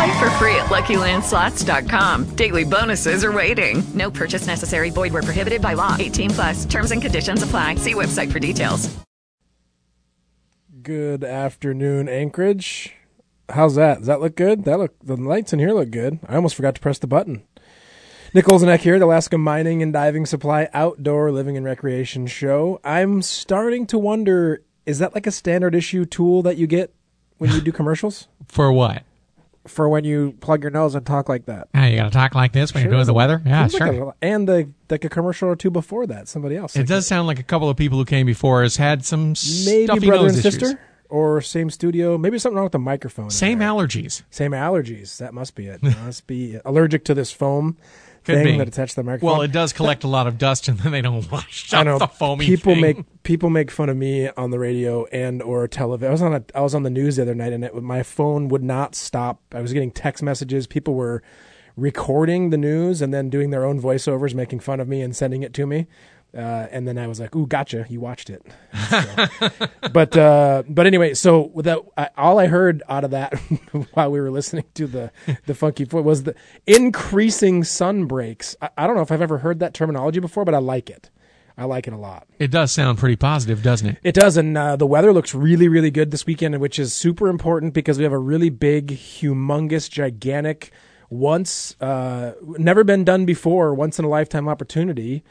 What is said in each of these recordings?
Play for free at LuckyLandSlots.com. Daily bonuses are waiting. No purchase necessary. Void where prohibited by law. 18 plus. Terms and conditions apply. See website for details. Good afternoon, Anchorage. How's that? Does that look good? That look the lights in here look good. I almost forgot to press the button. Nick Olzenek here, the Alaska Mining and Diving Supply Outdoor Living and Recreation Show. I'm starting to wonder is that like a standard issue tool that you get when you do commercials? For what? For when you plug your nose and talk like that. Yeah, you got to talk like this when you're doing the weather. Yeah, Seems like sure. a- and the, like a commercial or two before that, somebody else. it does sound like a couple of people who came before us had some maybe stuffy brother nose and issues. sister or same studio. Maybe something wrong with the microphone. Same allergies. Same allergies. That must be it. must be allergic to this foam Could thing be. that attached to the microphone. Well, it does collect a lot of dust, and then they don't wash I know the foamy people thing. make people make fun of me on the radio and or television. I was on a I was on the news the other night and it, my phone would not stop. I was getting text messages. People were recording the news and then doing their own voiceovers, making fun of me and sending it to me. Uh, and then I was like, "Ooh, gotcha! You watched it." So- but uh, but anyway, so without I, all I heard out of that while we were listening to the the funky foot was the increasing sun breaks. I, I don't know if I've ever heard that terminology before, but I like it. I like it a lot. It does sound pretty positive, doesn't it? It does, and uh, the weather looks really, really good this weekend, which is super important because we have a really big, humongous, gigantic, once uh, never been done before, once in a lifetime opportunity.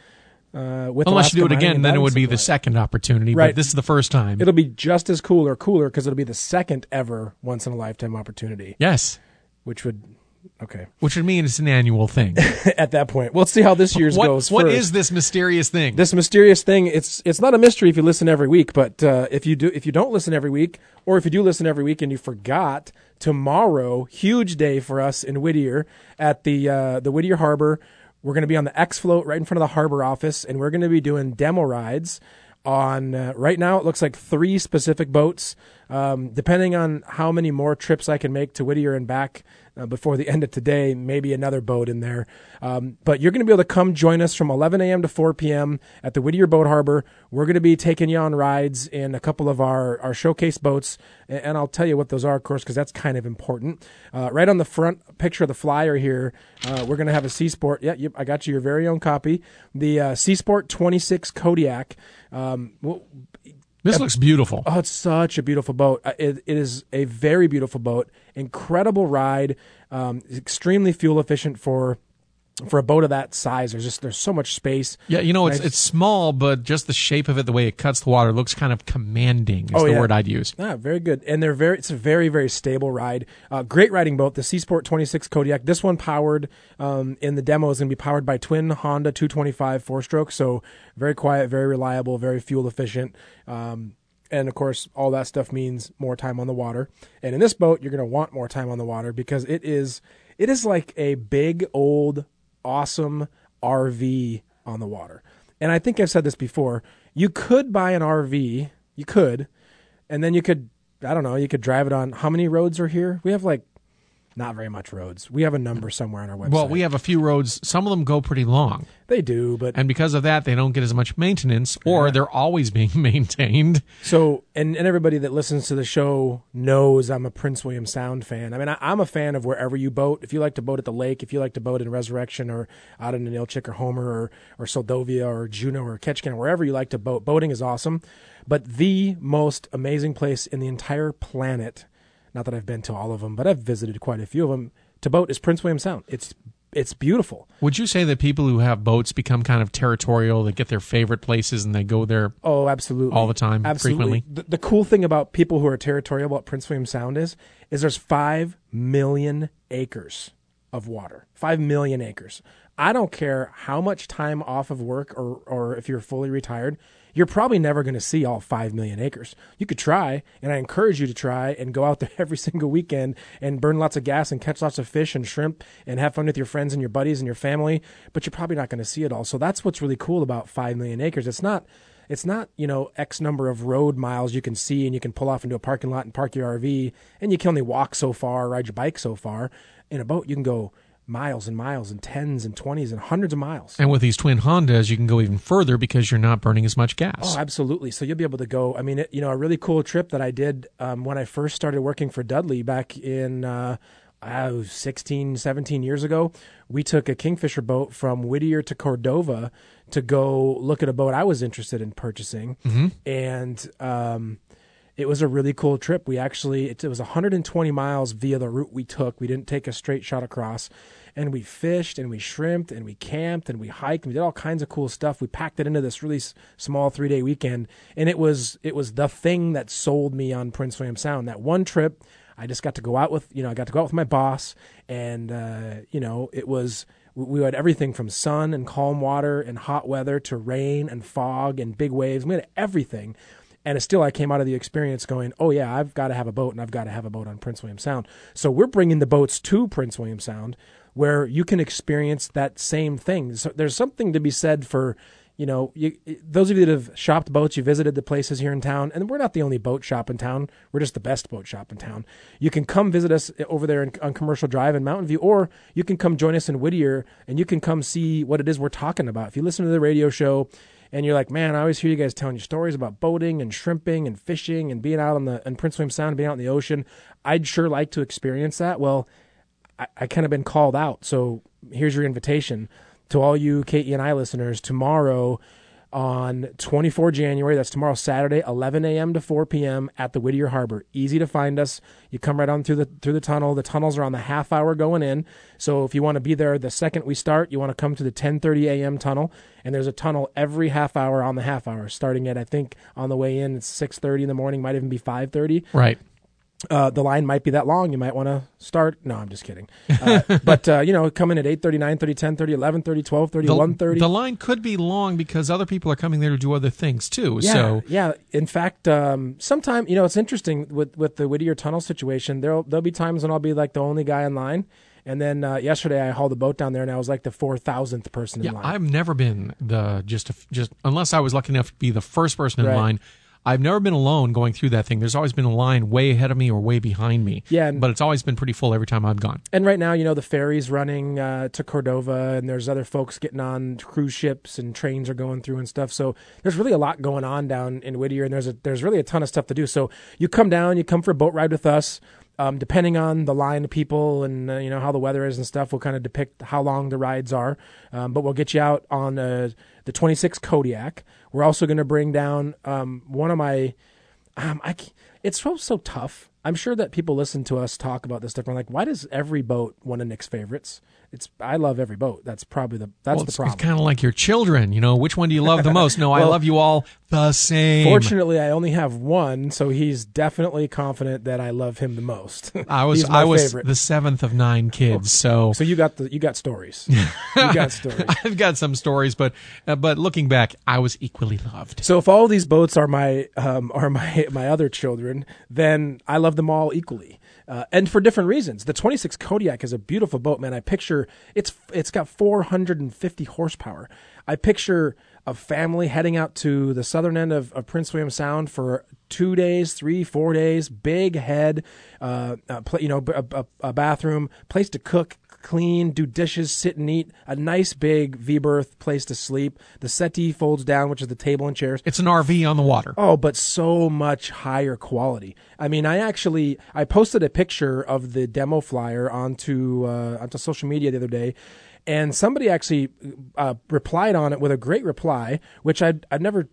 Uh, with Unless you do it again, then it would be the second opportunity. Right. But this is the first time. It'll be just as cool or cooler because it'll be the second ever once in a lifetime opportunity, yes, which would okay which would mean it's an annual thing. at that point. We'll see how this year's what goes. what first. is this mysterious thing? this mysterious thing it's it's not a mystery if you listen every week but uh, if you do if you don't listen every week or if you do listen every week and you forgot tomorrow huge day for us in whittier at the uh, the whittier harbor we're going to be on the x float right in front of the harbor office and we're going to be doing demo rides on uh, right now it looks like three specific boats. Um, depending on how many more trips i can make to whittier and back uh, before the end of today, maybe another boat in there. Um, but you're going to be able to come join us from 11 a.m. to 4 p.m. at the Whittier Boat Harbor. We're going to be taking you on rides in a couple of our, our showcase boats, and, and I'll tell you what those are, of course, because that's kind of important. Uh, right on the front picture of the flyer here, uh, we're going to have a Seasport. Yeah, yep, I got you your very own copy. The uh, Seasport 26 Kodiak. Um, this looks beautiful. Oh, it's such a beautiful boat. Uh, It, it is a very beautiful boat. Incredible ride. Um, extremely fuel efficient for for a boat of that size. There's just there's so much space. Yeah, you know, it's Nice. it's small, but just the shape of it, the way it cuts the water, looks kind of commanding. Is Oh, the yeah. word I'd use. Ah, very good. And they're very. It's a very very stable ride. Uh, great riding boat. The Seasport 26 Kodiak. This one powered um, in the demo is going to be powered by twin Honda 225 four stroke. So very quiet, very reliable, very fuel efficient. Um, and of course, all that stuff means more time on the water. And in this boat, you're going to want more time on the water because it is it is like a big old awesome RV on the water. And I think I've said this before. You could buy an RV. You could and then you could I don't know, you could drive it on how many roads are here? We have like not very much roads. We have a number somewhere on our website. Well, we have a few roads. Some of them go pretty long, they do, but and because of that, they don't get as much maintenance, or they're always being maintained. so and, and everybody that listens to the show knows I'm a Prince William Sound fan. I mean, I, I'm a fan of wherever you boat. If you like to boat at the lake, if you like to boat in Resurrection or out in Ilchik or Homer or or Seldovia or Juneau or Ketchikan, wherever you like to boat, boating is awesome. But the most amazing place in the entire planet Not that I've been to all of them, but I've visited quite a few of them. To boat is Prince William Sound. It's it's beautiful. Would you say that people who have boats become kind of territorial? They get their favorite places and they go there Oh, absolutely. all the time, Absolutely. frequently? The, the cool thing about people who are territorial about Prince William Sound is, is there's five million acres of water. Five million acres. I don't care how much time off of work or, or if you're fully retired, you're probably never going to see all five million acres. You could try, and I encourage you to try and go out there every single weekend and burn lots of gas and catch lots of fish and shrimp and have fun with your friends and your buddies and your family, but you're probably not going to see it all. So that's what's really cool about five million acres. It's not it's not you know X number of road miles you can see and you can pull off into a parking lot and park your RV and you can only walk so far, ride your bike so far. In a boat, you can go miles and miles and tens and twenties and hundreds of miles. And with these twin Hondas, you can go even further because you're not burning as much gas. Oh, absolutely. So you'll be able to go. I mean, it, you know, a really cool trip that I did um, when I first started working for Dudley back in uh, uh, 16, 17 years ago. We took a Kingfisher boat from Whittier to Cordova to go look at a boat I was interested in purchasing. And um, it was a really cool trip. We actually, it, it was 120 miles via the route we took. We didn't take a straight shot across. And we fished and we shrimped and we camped and we hiked and we did all kinds of cool stuff. We packed it into this really s- small three day weekend. And it was, it was the thing that sold me on Prince William Sound. That one trip, I just got to go out with, you know, I got to go out with my boss and, uh, you know, it was, we- had everything from sun and calm water and hot weather to rain and fog and big waves. We had everything. And still, I came out of the experience going, oh, yeah, I've got to have a boat and I've got to have a boat on Prince William Sound. So we're bringing the boats to Prince William Sound where you can experience that same thing. So there's something to be said for, you know, you, those of you that have shopped boats, you visited the places here in town, and we're not the only boat shop in town. We're just the best boat shop in town. You can come visit us over there in, on Commercial Drive in Mountain View, or you can come join us in Whittier, and you can come see what it is we're talking about. If you listen to the radio show, and you're like, man, I always hear you guys telling your stories about boating and shrimping and fishing and being out on the in Prince William Sound, and being out in the ocean. I'd sure like to experience that. Well, I, I kind of been called out. So here's your invitation to all you KENI listeners tomorrow on 24 January. That's tomorrow, Saturday, 11 a.m. to 4 p.m. at the Whittier Harbor. Easy to find us. You come right on through the through the tunnel. The tunnels are on the half hour going in. So if you want to be there the second we start, you want to come to the 10:30 a.m. tunnel. And there's a tunnel every half hour on the half hour, starting at I think on the way in it's 6:30 in the morning, might even be 5:30 Right. Uh, the line might be that long. You might want to start. No, I'm just kidding. Uh, but, uh, you know, come in at 8.30, 9.30, 10.30, 11.30, 12.30, The, 1.30. the line could be long because other people are coming there to do other things too. yeah, So yeah. In fact, um, sometime, you know, it's interesting with, with the Whittier Tunnel situation. There'll, there'll be times when I'll be like the only guy in line. And then uh, yesterday I hauled the boat down there and I was like the 4,000th person yeah, in line. I've never been the just a, just unless I was lucky enough to be the first person in Right. line. I've never been alone going through that thing. There's always been a line way ahead of me or way behind me. Yeah, and- but it's always been pretty full every time I've gone. and right now, you know, the ferry's running uh, to Cordova, and there's other folks getting on cruise ships, and trains are going through and stuff. So there's really a lot going on down in Whittier, and there's a, there's really a ton of stuff to do. So you come down, you come for a boat ride with us. Um, depending on the line of people and uh, you know how the weather is and stuff, we'll kind of depict how long the rides are. Um, but we'll get you out on uh, the 26 Kodiak. We're also going to bring down um, one of my um, I, it's so so tough. I'm sure that people listen to us talk about this stuff. And like, why does every boat one of Nick's favorites? It's I love every boat. That's probably the that's Well, the problem. it's, kind of like your children. You know, which one do you love the most? No, I love you all the same. Fortunately, I only have one, so he's definitely confident that I love him the most. I was I was favorite. the seventh of nine kids, so so you got the you got stories. you got stories. I've got some stories, but uh, but looking back, I was equally loved. So if all these boats are my um, are my my other children, then I love them all equally, uh, and for different reasons. The 26 Kodiak is a beautiful boat, man. I picture it's it's got 450 horsepower. I picture a family heading out to the southern end of, of Prince William Sound for two days, three, four days. Big head, uh, uh, pla you know, a bathroom, place to cook, clean, do dishes, sit and eat. A nice big V berth place to sleep. The settee folds down, which is the table and chairs. It's an RV on the water. Oh, but so much higher quality. I mean, I actually I posted a picture of the demo flyer onto uh, onto social media the other day, and somebody actually uh, replied on it with a great reply, which I'd I've never.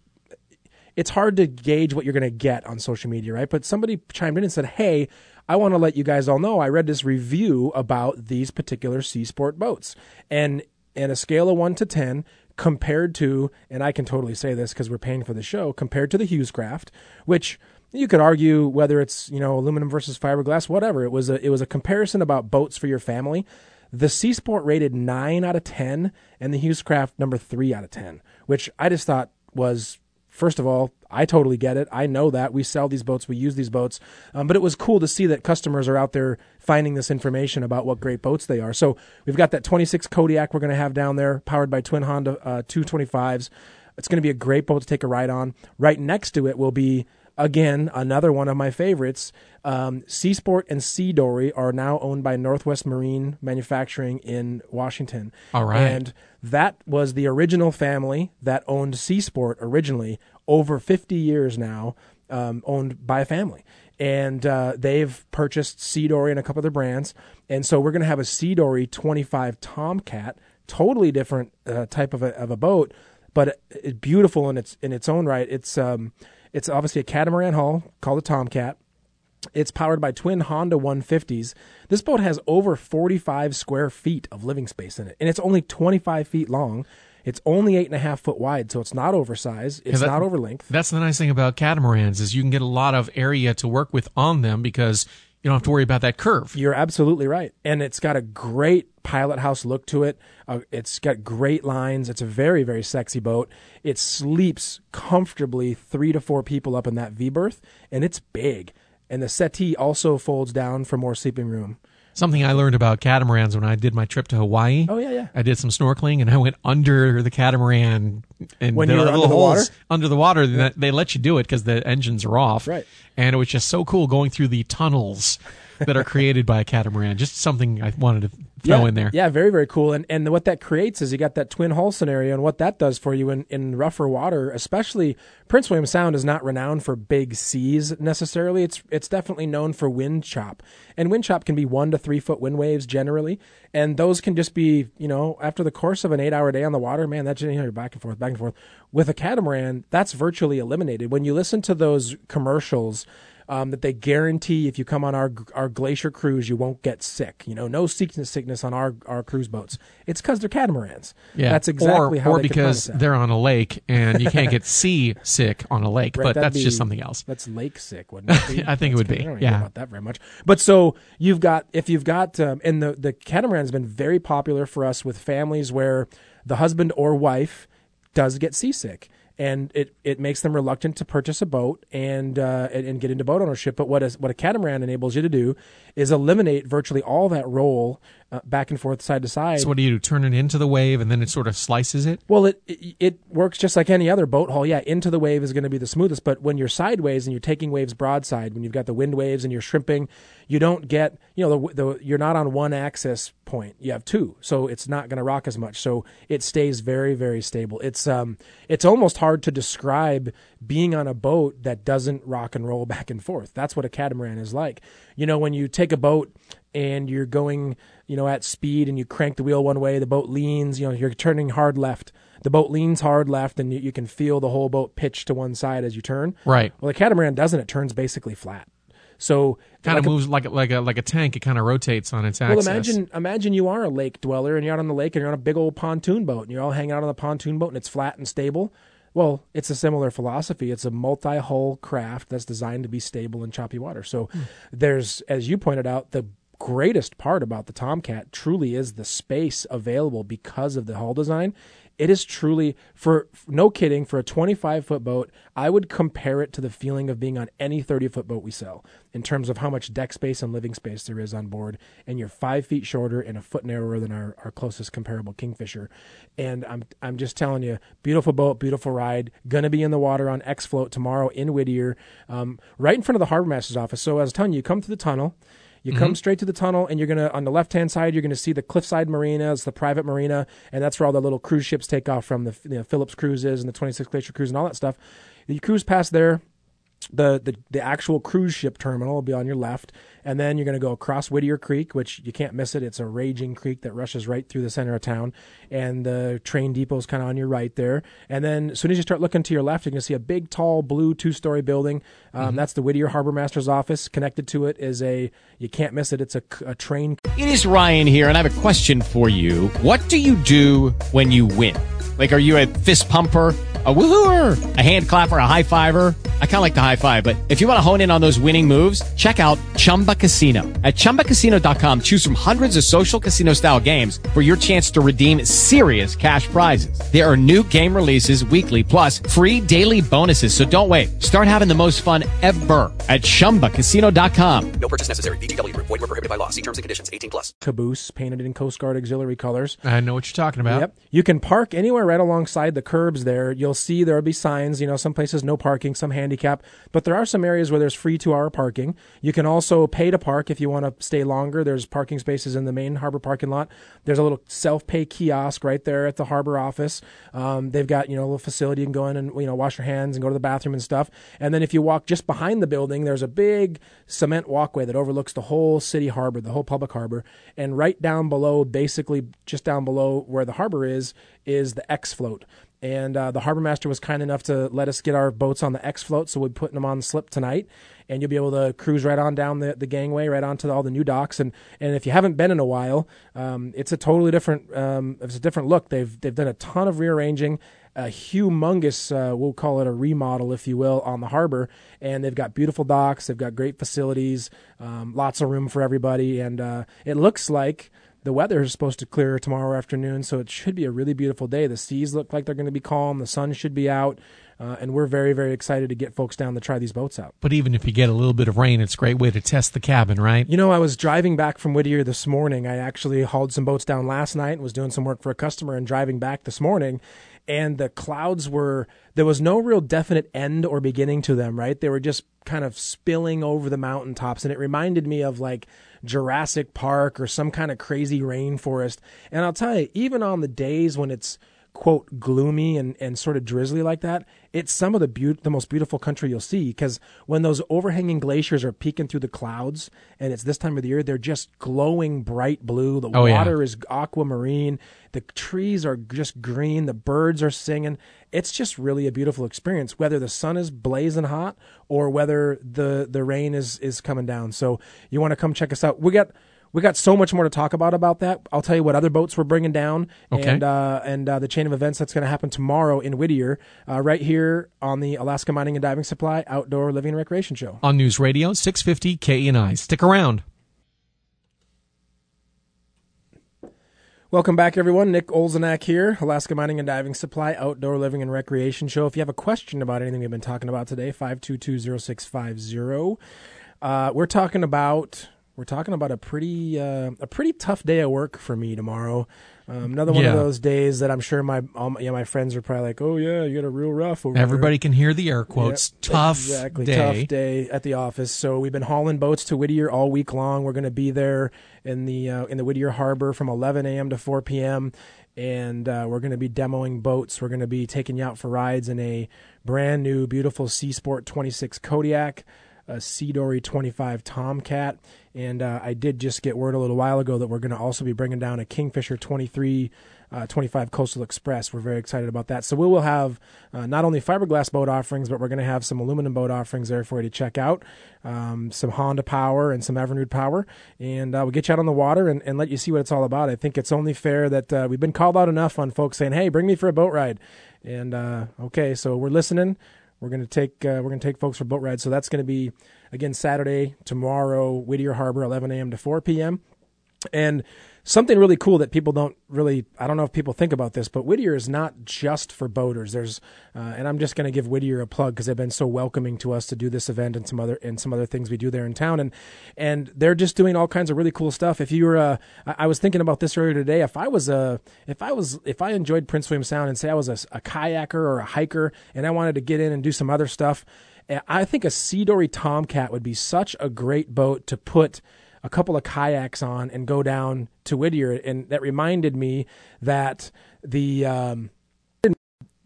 It's hard to gauge what you're going to get on social media, right? But somebody chimed in and said, "Hey, I want to let you guys all know I read this review about these particular Sea Sport boats, and in a scale of one to ten, compared to, and I can totally say this because we're paying for the show, compared to the Hewescraft, which you could argue whether it's you know aluminum versus fiberglass, whatever. It was a it was a comparison about boats for your family. The Sea Sport rated nine out of ten, and the Hewescraft number three out of ten, which I just thought was First of all, I totally get it. I know that we sell these boats, we use these boats, um, but it was cool to see that customers are out there finding this information about what great boats they are. So we've got that 26 Kodiak we're going to have down there, powered by twin Honda uh, 225s. It's going to be a great boat to take a ride on. Right next to it will be again another one of my favorites. Um, Seasport and Sea Dory are now owned by Northwest Marine Manufacturing in Washington. All right. and that was the original family that owned Seasport originally over 50 years now, um, owned by a family. And uh, they've purchased Sea Dory and a couple other brands. And so we're going to have a Sea Dory 25 Tomcat, totally different uh, type of a, of a boat, but it, beautiful in its in its own right. It's um, it's obviously a catamaran hull called a Tomcat. It's powered by twin Honda 150s. This boat has over 45 square feet of living space in it, and it's only 25 feet long. It's only eight and a half foot wide, so it's not oversized. It's that- not over length. That's the nice thing about catamarans is you can get a lot of area to work with on them because you don't have to worry about that curve. You're absolutely right, and it's got a great pilot house look to it. Uh, it's got great lines. It's a very very sexy boat. It sleeps comfortably three to four people up in that V berth, and it's big. And the settee also folds down for more sleeping room. Something I learned about catamarans when I did my trip to Hawaii. Oh, yeah, yeah. I did some snorkeling and I went under the catamaran and When the you were under the water? under the water. They- They let you do it because the engines are off. Right. And it was just so cool going through the tunnels that are created by a catamaran. Just something I wanted to throw yeah, in there. Yeah, very, very cool. And and what that creates is you got that twin hull scenario, and what that does for you in, in rougher water, especially Prince William Sound is not renowned for big seas necessarily. It's it's definitely known for wind chop, and wind chop can be one to three foot wind waves generally, and those can just be you know after the course of an eight hour day on the water, man, that's you know, you're back and forth, back and forth. With a catamaran, that's virtually eliminated. When you listen to those commercials um, that they guarantee if you come on our our glacier cruise, you won't get sick. You know, no sickness sickness on our, our cruise boats. It's because they're catamarans. Yeah, that's exactly or, how or because they're on a lake and you can't get sea sick on a lake, Right, but that's just something else. That's lake sick, wouldn't it? Be? I think it would be, I don't yeah. about that very much. But so you've got if you've got um, and the the catamaran has been very popular for us with families where the husband or wife does get seasick. And it, it makes them reluctant to purchase a boat and, uh, and and get into boat ownership. But what a, what a catamaran enables you to do is eliminate virtually all that roll uh, back and forth, side to side. So what do you do? Turn it into the wave and then it sort of slices it? Well, it, it it works just like any other boat hull. Yeah, into the wave is going to be the smoothest, but when you're sideways and you're taking waves broadside, when you've got the wind waves and you're shrimping, you don't get you know the, the you're not on one axis point. You have two, so it's not going to rock as much. So it stays very very stable. It's um it's almost hard to describe being on a boat that doesn't rock and roll back and forth. That's what a catamaran is like. You know, when you take a boat and you're going, you know, at speed and you crank the wheel one way, the boat leans, you know, you're turning hard left. The boat leans hard left and you, you can feel the whole boat pitch to one side as you turn. Right. Well, the catamaran doesn't. It turns basically flat. So Kind like of a- moves like a, like a like a tank. It kind of rotates on its axis. well, imagine imagine you are a lake dweller and you're out on the lake and you're on a big old pontoon boat and you're all hanging out on the pontoon boat and it's flat and stable. Well, it's a similar philosophy. It's a multi-hull craft that's designed to be stable in choppy water. So hmm. there's, as you pointed out, the greatest part about the Tomcat truly is the space available because of the hull design. It is truly for no kidding for a 25 foot boat. I would compare it to the feeling of being on any 30 foot boat we sell in terms of how much deck space and living space there is on board. And you're five feet shorter and a foot narrower than our, our closest comparable Kingfisher. And I'm I'm just telling you, beautiful boat, beautiful ride. Gonna be in the water on X Float tomorrow in Whittier, um, right in front of the harbor master's office. So I was telling you, you come through the tunnel. You come mm-hmm. straight to the tunnel, and you're gonna on the left hand side, you're gonna see the Cliffside Marina. It's the private marina, and that's where all the little cruise ships take off from the you know, Phillips cruises and the 26 Glacier cruise and all that stuff. You cruise past there. The, the the actual cruise ship terminal will be on your left, and then you're going to go across Whittier Creek, which you can't miss it. It's a raging creek that rushes right through the center of town, and the train depot is kind of on your right there. And then as soon as you start looking to your left, you're going to see a big, tall, blue two-story building. Um, That's the Whittier Harbor Master's office. Connected to it is a you can't miss it. It's a train It is Ryan here, and I have a question for you. What do you do when you win? Like, are you a fist pumper? A woohooer, a hand clapper, a high fiver. I kind of like the high five, but if you want to hone in on those winning moves, check out Chumba Casino. At ChumbaCasino.com, choose from hundreds of social casino style games for your chance to redeem serious cash prizes. There are new game releases weekly, plus free daily bonuses. So don't wait. Start having the most fun ever at ChumbaCasino.com. No purchase necessary. VGW Group. Void were prohibited by law. See terms and conditions. 18 plus. caboose painted in Coast Guard auxiliary colors. I know what you're talking about. Yep. You can park anywhere right alongside the curbs there. You'll see there'll be signs. You know, some places no parking, some handicap, but there are some areas where there's free two-hour parking. You can also pay to park if you want to stay longer. There's parking spaces in the main harbor parking lot. There's a little self-pay kiosk right there at the harbor office. Um, they've got you know a little facility you can go in and you know wash your hands and go to the bathroom and stuff. And then if you walk just behind the building, there's a big cement walkway that overlooks the whole city harbor, the whole public harbor, and right down below, basically just down below where the harbor is, is the X float. And uh, the harbor master was kind enough to let us get our boats on the X float, so we're putting them on the slip tonight, and you'll be able to cruise right on down the, the gangway, right onto all the new docks. And, and if you haven't been in a while, um, it's a totally different um, it's a different look. They've they've done a ton of rearranging, a humongous uh, we'll call it a remodel, if you will, on the harbor, and they've got beautiful docks, they've got great facilities, um, lots of room for everybody, and uh, it looks like the weather is supposed to clear tomorrow afternoon, so it should be a really beautiful day. The seas look like they're going to be calm. The sun should be out. Uh, and we're very, very excited to get folks down to try these boats out. But even if you get a little bit of rain, it's a great way to test the cabin, right? You know, I was driving back from Whittier this morning. I actually hauled some boats down last night and was doing some work for a customer and driving back this morning. And the clouds were, there was no real definite end or beginning to them, right? They were just kind of spilling over the mountaintops. And it reminded me of like Jurassic Park or some kind of crazy rainforest. And I'll tell you, even on the days when it's quote gloomy and, and sort of drizzly like that, it's some of the be- the most beautiful country you'll see because when those overhanging glaciers are peeking through the clouds and it's this time of the year, they're just glowing bright blue. The Oh, yeah. water is aquamarine. The trees are just green. The birds are singing. It's just really a beautiful experience, whether the sun is blazing hot or whether the the rain is is coming down. So you want to come check us out. We got. We got so much more to talk about about that. I'll tell you what other boats we're bringing down, Okay. and uh, and uh, the chain of events that's going to happen tomorrow in Whittier, uh, right here on the Alaska Mining and Diving Supply Outdoor Living and Recreation Show. On News Radio 650 KENI. Stick around. Welcome back, everyone. Nick Olzenak here, Alaska Mining and Diving Supply Outdoor Living and Recreation Show. If you have a question about anything we've been talking about today, 522-0650. Uh, we're talking about we're talking about a pretty uh, a pretty tough day at work for me tomorrow. Um, another one Yeah. of those days that I'm sure my all my, yeah my friends are probably like, oh yeah, you got a real rough. Over Everybody can hear the air quotes. Yep, Tough exactly. day. Tough day at the office. So we've been hauling boats to Whittier all week long. We're going to be there in the uh, in the Whittier Harbor from 11 a.m. to 4 p.m. And uh, we're going to be demoing boats. We're going to be taking you out for rides in a brand new, beautiful Sea Sport 26 Kodiak, a Sea Dory 25 Tomcat, and uh, I did just get word a little while ago that we're going to also be bringing down a Kingfisher 23 uh, 25 Coastal Express. We're very excited about that. So we will have uh, not only fiberglass boat offerings, but we're going to have some aluminum boat offerings there for you to check out. Um, some Honda power and some Evinrude power, and uh, we'll get you out on the water and, and let you see what it's all about. I think it's only fair that uh, we've been called out enough on folks saying, "Hey, bring me for a boat ride," and uh, okay, so we're listening. We're going to take uh, we're going to take folks for boat rides. So that's going to be again Saturday, tomorrow, Whittier Harbor, 11 a.m. to 4 p.m. And something really cool that people don't really, I don't know if people think about this, but Whittier is not just for boaters. There's, uh, and I'm just going to give Whittier a plug because they've been so welcoming to us to do this event and some other, and some other things we do there in town. And, and they're just doing all kinds of really cool stuff. If you were, uh, I, I was thinking about this earlier today. If I was a, if I was, if I enjoyed Prince William Sound and say I was a, a kayaker or a hiker and I wanted to get in and do some other stuff, I think a Sea Dory Tomcat would be such a great boat to put a couple of kayaks on and go down to Whittier. And that reminded me that the um,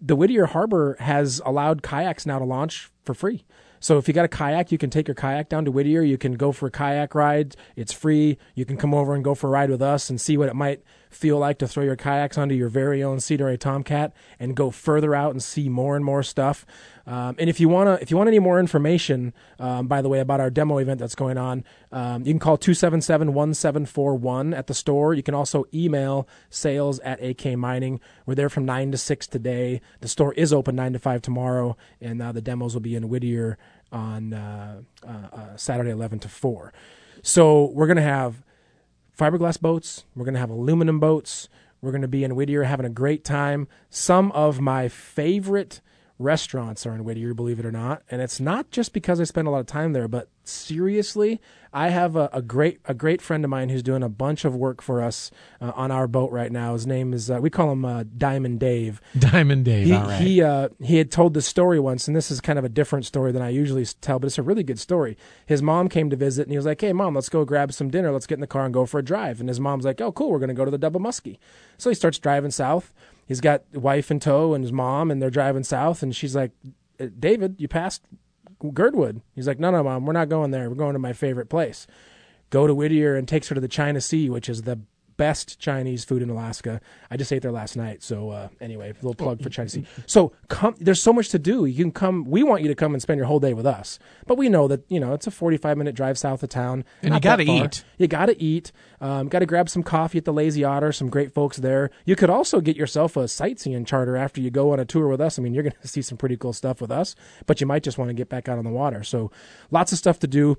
the Whittier Harbor has allowed kayaks now to launch for free. So if you got a kayak, you can take your kayak down to Whittier. You can go for a kayak ride. It's free. You can come over and go for a ride with us and see what it might feel like to throw your kayaks onto your very own Sea Dory Tomcat and go further out and see more and more stuff. Um, and if you wanna, if you want any more information, um, by the way, about our demo event that's going on, um, you can call 277-1741 at the store. You can also email sales at AK Mining. We're there from nine to six today. The store is open nine to five tomorrow, and uh, the demos will be in Whittier on uh, uh, uh, Saturday, eleven to four. So we're gonna have fiberglass boats. We're going to have aluminum boats. We're going to be in Whittier having a great time. Some of my favorite restaurants are in Whittier, believe it or not. And it's not just because I spend a lot of time there, but seriously, I have a, a great a great friend of mine who's doing a bunch of work for us uh, on our boat right now. His name is uh, we call him uh, Diamond Dave. Diamond Dave. He all right. he uh, he had told this story once, and this is kind of a different story than I usually tell, but it's a really good story. His mom came to visit, and he was like, "Hey, mom, let's go grab some dinner. Let's get in the car and go for a drive." And his mom's like, "Oh, cool, we're going to go to the Double Musky." So he starts driving south. He's got wife in tow and his mom, and they're driving south. And she's like, "Uh, "David, you passed Girdwood." He's like, "No, no, mom, we're not going there. We're going to my favorite place." Go to Whittier and takes her to the China Sea, which is the best Chinese food in Alaska. I just ate there last night. So uh, anyway, a little plug for Chinese. So come, there's so much to do. You can come. We want you to come and spend your whole day with us, but we know that you know it's a 45 minute drive south of town. And you gotta eat. You got to eat. Um, got to grab some coffee at the Lazy Otter. Some great folks there. You could also get yourself a sightseeing charter after you go on a tour with us. I mean, you're going to see some pretty cool stuff with us, but you might just want to get back out on the water. So lots of stuff to do.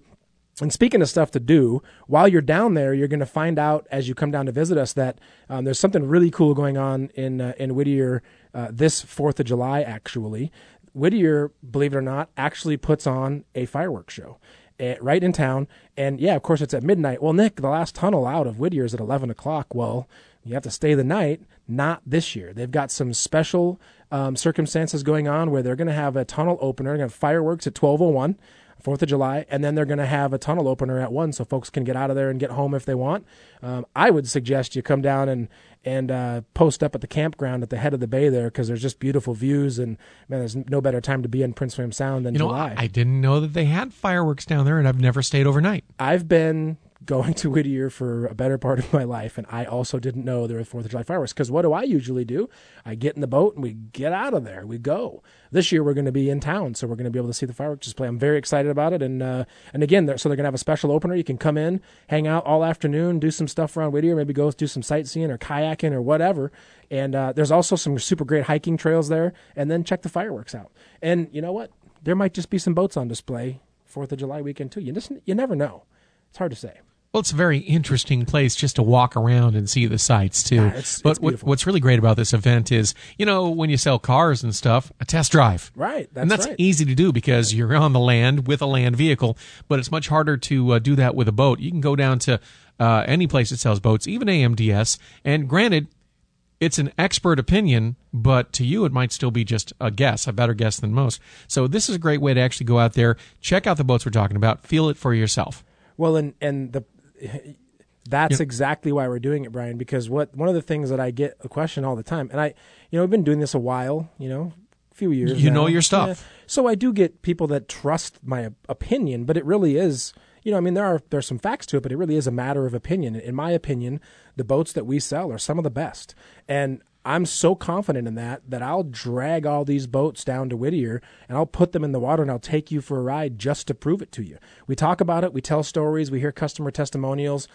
And speaking of stuff to do, while you're down there, you're going to find out as you come down to visit us that um, there's something really cool going on in uh, in Whittier uh, this Fourth of July. Actually, Whittier, believe it or not, actually puts on a fireworks show eh, right in town. And yeah, of course, it's at midnight. Well, Nick, the last tunnel out of Whittier is at 11 o'clock. Well, you have to stay the night. Not this year. They've got some special um, circumstances going on where they're going to have a tunnel opener, going to have fireworks at 1201. Fourth of July, and then they're going to have a tunnel opener at one, so folks can get out of there and get home if they want. Um, I would suggest you come down and and uh, post up at the campground at the head of the bay there because there's just beautiful views, and man, there's no better time to be in Prince William Sound than you know, July. I, I didn't know that they had fireworks down there, and I've never stayed overnight. I've been going to Whittier for a better part of my life, and I also didn't know there were Fourth of July fireworks. Because what do I usually do? I get in the boat and we get out of there. We go. This year we're going to be in town, so we're going to be able to see the fireworks display. I'm very excited about it, and uh, and again, they're, so they're going to have a special opener. You can come in, hang out all afternoon, do some stuff around Whittier, maybe go do some sightseeing or kayaking or whatever. And uh, there's also some super great hiking trails there, and then check the fireworks out. And you know what? There might just be some boats on display Fourth of July weekend too. You just you never know. It's hard to say. Well, it's a very interesting place just to walk around and see the sights too. Yeah, it's- but it's what, what's really great about this event is, you know, when you sell cars and stuff, a test drive. Right, that's and that's right. easy to do because you're on the land with a land vehicle. But it's much harder to uh, do that with a boat. You can go down to uh, any place that sells boats, even AMDS. And granted, it's an expert opinion, but to you, it might still be just a guess, a better guess than most. So this is a great way to actually go out there, check out the boats we're talking about, feel it for yourself. Well, and and the that's exactly why we're doing it, Brian. Because what one of the things that I get a question all the time, and I, you know, I've been doing this a while, you know, a few years. You now. know your stuff. Yeah. So I do get people that trust my opinion, but it really is. You know, I mean, there are there's some facts to it, but it really is a matter of opinion. In my opinion, the boats that we sell are some of the best, and I'm so confident in that that I'll drag all these boats down to Whittier and I'll put them in the water and I'll take you for a ride just to prove it to you. We talk about it, we tell stories, we hear customer testimonials,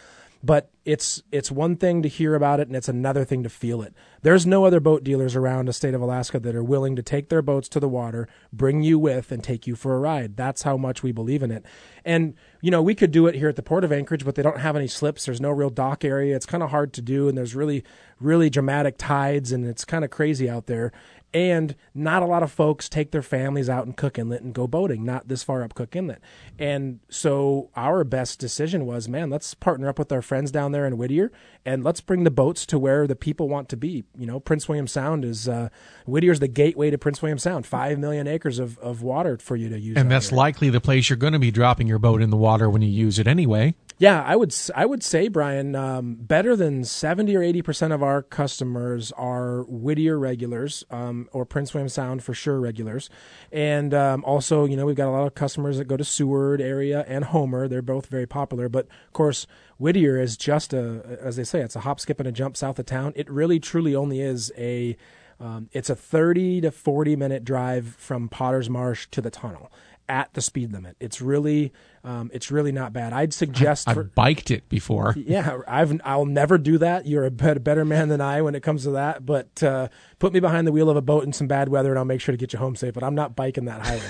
but it's it's one thing to hear about it and it's another thing to feel it. There's no other boat dealers around the state of Alaska that are willing to take their boats to the water, bring you with and take you for a ride. That's how much we believe in it. And you know, we could do it here at the Port of Anchorage, but they don't have any slips. There's no real dock area. It's kind of hard to do and there's really really dramatic tides and it's kind of crazy out there. And not a lot of folks take their families out in Cook Inlet and go boating, not this far up Cook Inlet. And so our best decision was, man, let's partner up with our friends down there in Whittier and let's bring the boats to where the people want to be. You know, Prince William Sound is, uh, Whittier's the gateway to Prince William Sound, five million acres of, of water for you to use. And that's here. likely the place you're going to be dropping your boat in the water when you use it anyway. Yeah, I would I would say Brian, um, better than seventy or eighty percent of our customers are Whittier regulars um, or Prince William Sound for sure regulars, and um, also you know we've got a lot of customers that go to Seward area and Homer. They're both very popular, but of course Whittier is just a as they say it's a hop, skip, and a jump south of town. It really truly only is a um, it's a 30 to 40 minute drive from Potter's Marsh to the tunnel at the speed limit. It's really, um, it's really not bad. I'd suggest for, I've biked it before. yeah, I've I'll never do that. You're a better, man than I when it comes to that. But uh, put me behind the wheel of a boat in some bad weather, and I'll make sure to get you home safe. But I'm not biking that highway.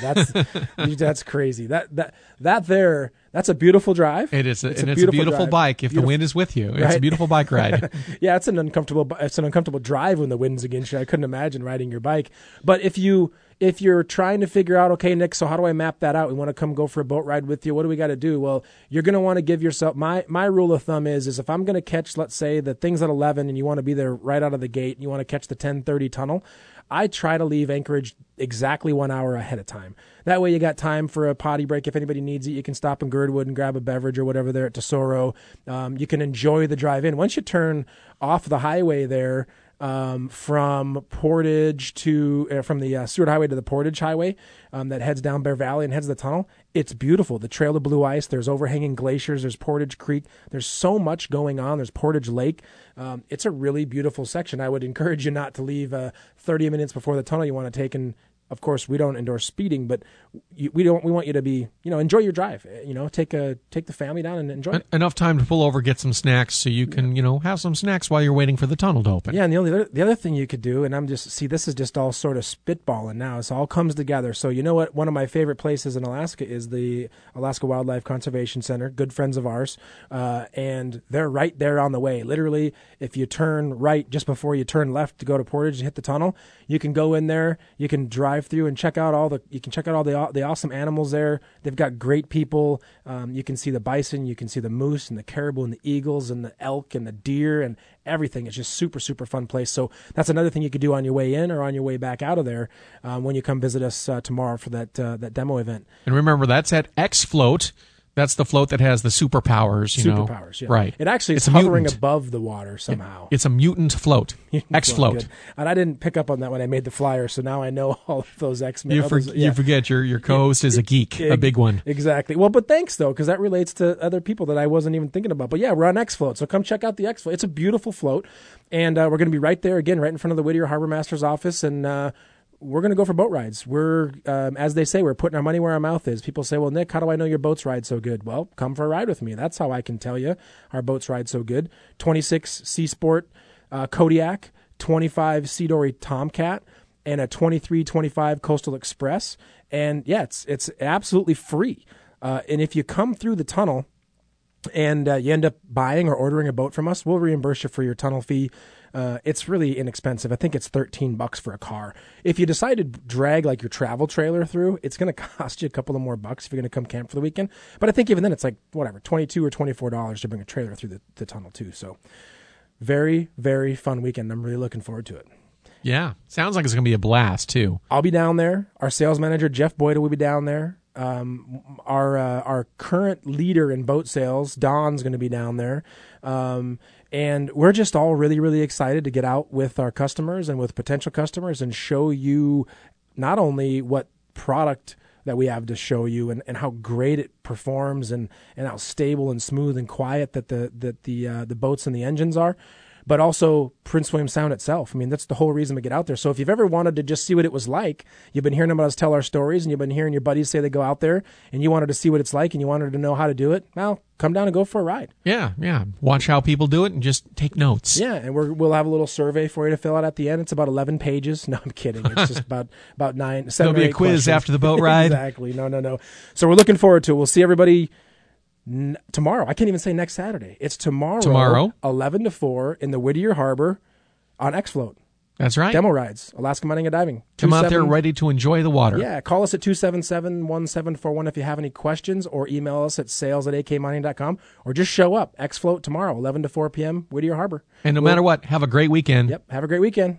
That's that's crazy. That that that there. That's a beautiful drive. It is, a, and it's a beautiful drive. bike if the wind is with you. It's a beautiful bike ride. yeah, it's an uncomfortable it's an uncomfortable drive when the wind's against you. I couldn't imagine riding your bike. But if you if you're trying to figure out, okay, Nick, so how do I map that out? We want to come go for a boat ride with you. What do we got to do? Well, you're going to want to give yourself my my rule of thumb is is if I'm going to catch, let's say, the things at 11, and you want to be there right out of the gate, and you want to catch the 10:30 tunnel. I try to leave Anchorage exactly one hour ahead of time. That way, you got time for a potty break if anybody needs it. You can stop in Girdwood and grab a beverage or whatever there at Tesoro. Um, you can enjoy the drive in. Once you turn off the highway there, um, from Portage to uh, from the uh, Seward Highway to the Portage Highway um, that heads down Bear Valley and heads the tunnel. It's beautiful. The Trail of Blue Ice. There's overhanging glaciers. There's Portage Creek. There's so much going on. There's Portage Lake. Um, it's a really beautiful section. I would encourage you not to leave uh, 30 minutes before the tunnel you want to take and of course we don't endorse speeding but we don't we want you to be you know enjoy your drive you know take a take the family down and enjoy En- it enough time to pull over, get some snacks, so you can you know have some snacks while you're waiting for the tunnel to open. Yeah, and the only other, the other thing you could do, and I'm just see this is just all sort of spitballing now. It all comes together. So you know what? One of my favorite places in Alaska is the Alaska Wildlife Conservation Center. Good friends of ours, uh, and they're right there on the way. Literally, if you turn right just before you turn left to go to Portage and hit the tunnel, you can go in there. You can drive through and check out all the. You can check out all the the awesome animals there. They've got great people. Um, you can see the bison. You can see the moose and the caribou and the eagles and the elk and the deer and everything. It's just super super fun place. So that's another thing you could do on your way in or on your way back out of there um, when you come visit us uh, tomorrow for that uh, that demo event. And remember, that's at X Float. That's the float that has the superpowers. You know, Superpowers, yeah. right? It actually it's is hovering mutant. above the water somehow. It's a mutant float. X Float. And I didn't pick up on that when I made the flyer, so now I know all of those X Men. You, for, you forget your your co-host is a geek, a big one. Exactly. Well, but thanks though, because that relates to other people that I wasn't even thinking about. But yeah, we're on X Float, so come check out the X Float. It's a beautiful float, and uh, we're going to be right there again, right in front of the Whittier Harbor Master's office, and uh, we're going to go for boat rides. We're, um, as they say, we're putting our money where our mouth is. People say, "Well, Nick, how do I know your boats ride so good?" Well, come for a ride with me. That's how I can tell you our boats ride so good. Twenty six Sea Sport uh, Kodiak, twenty five Sea Dory Tomcat and a 2325 Coastal Express. And yeah, it's it's absolutely free. Uh, and if you come through the tunnel and uh, you end up buying or ordering a boat from us, we'll reimburse you for your tunnel fee. Uh, it's really inexpensive. I think it's 13 bucks for a car. If you decide to drag like your travel trailer through, it's going to cost you a couple of more bucks if you're going to come camp for the weekend. But I think even then it's like whatever, 22 or 24 dollars to bring a trailer through the, the tunnel too. So very very fun weekend. I'm really looking forward to it. Yeah, sounds like it's going to be a blast too. I'll be down there. Our sales manager Jeff Boyd will be down there. Um, our uh, our current leader in boat sales, Don's going to be down there, um, and we're just all really really excited to get out with our customers and with potential customers and show you not only what product that we have to show you and, and how great it performs and, and how stable and smooth and quiet that the that the uh, the boats and the engines are but also Prince William Sound itself. I mean, that's the whole reason we get out there. So if you've ever wanted to just see what it was like, you've been hearing about us tell our stories and you've been hearing your buddies say they go out there and you wanted to see what it's like and you wanted to know how to do it, well, come down and go for a ride. Yeah, yeah. Watch how people do it and just take notes. Yeah, and we're, we'll have a little survey for you to fill out at the end. It's about 11 pages. No, I'm kidding. It's just about, about nine, seven There'll be a quiz questions. after the boat ride. exactly. No, no, no. So we're looking forward to it. We'll see everybody n- tomorrow. I can't even say next Saturday. It's tomorrow. Tomorrow. 11 to 4 in the Whittier Harbor on X Float. That's right. Demo rides, Alaska Mining and Diving. Come out there ready to enjoy the water. Yeah, call us at 277-1741 if you have any questions or email us at sales at akmining.com or just show up. X Float tomorrow, 11 to 4 p.m., Whittier Harbor. And no We'll- matter what, have a great weekend. Yep, have a great weekend.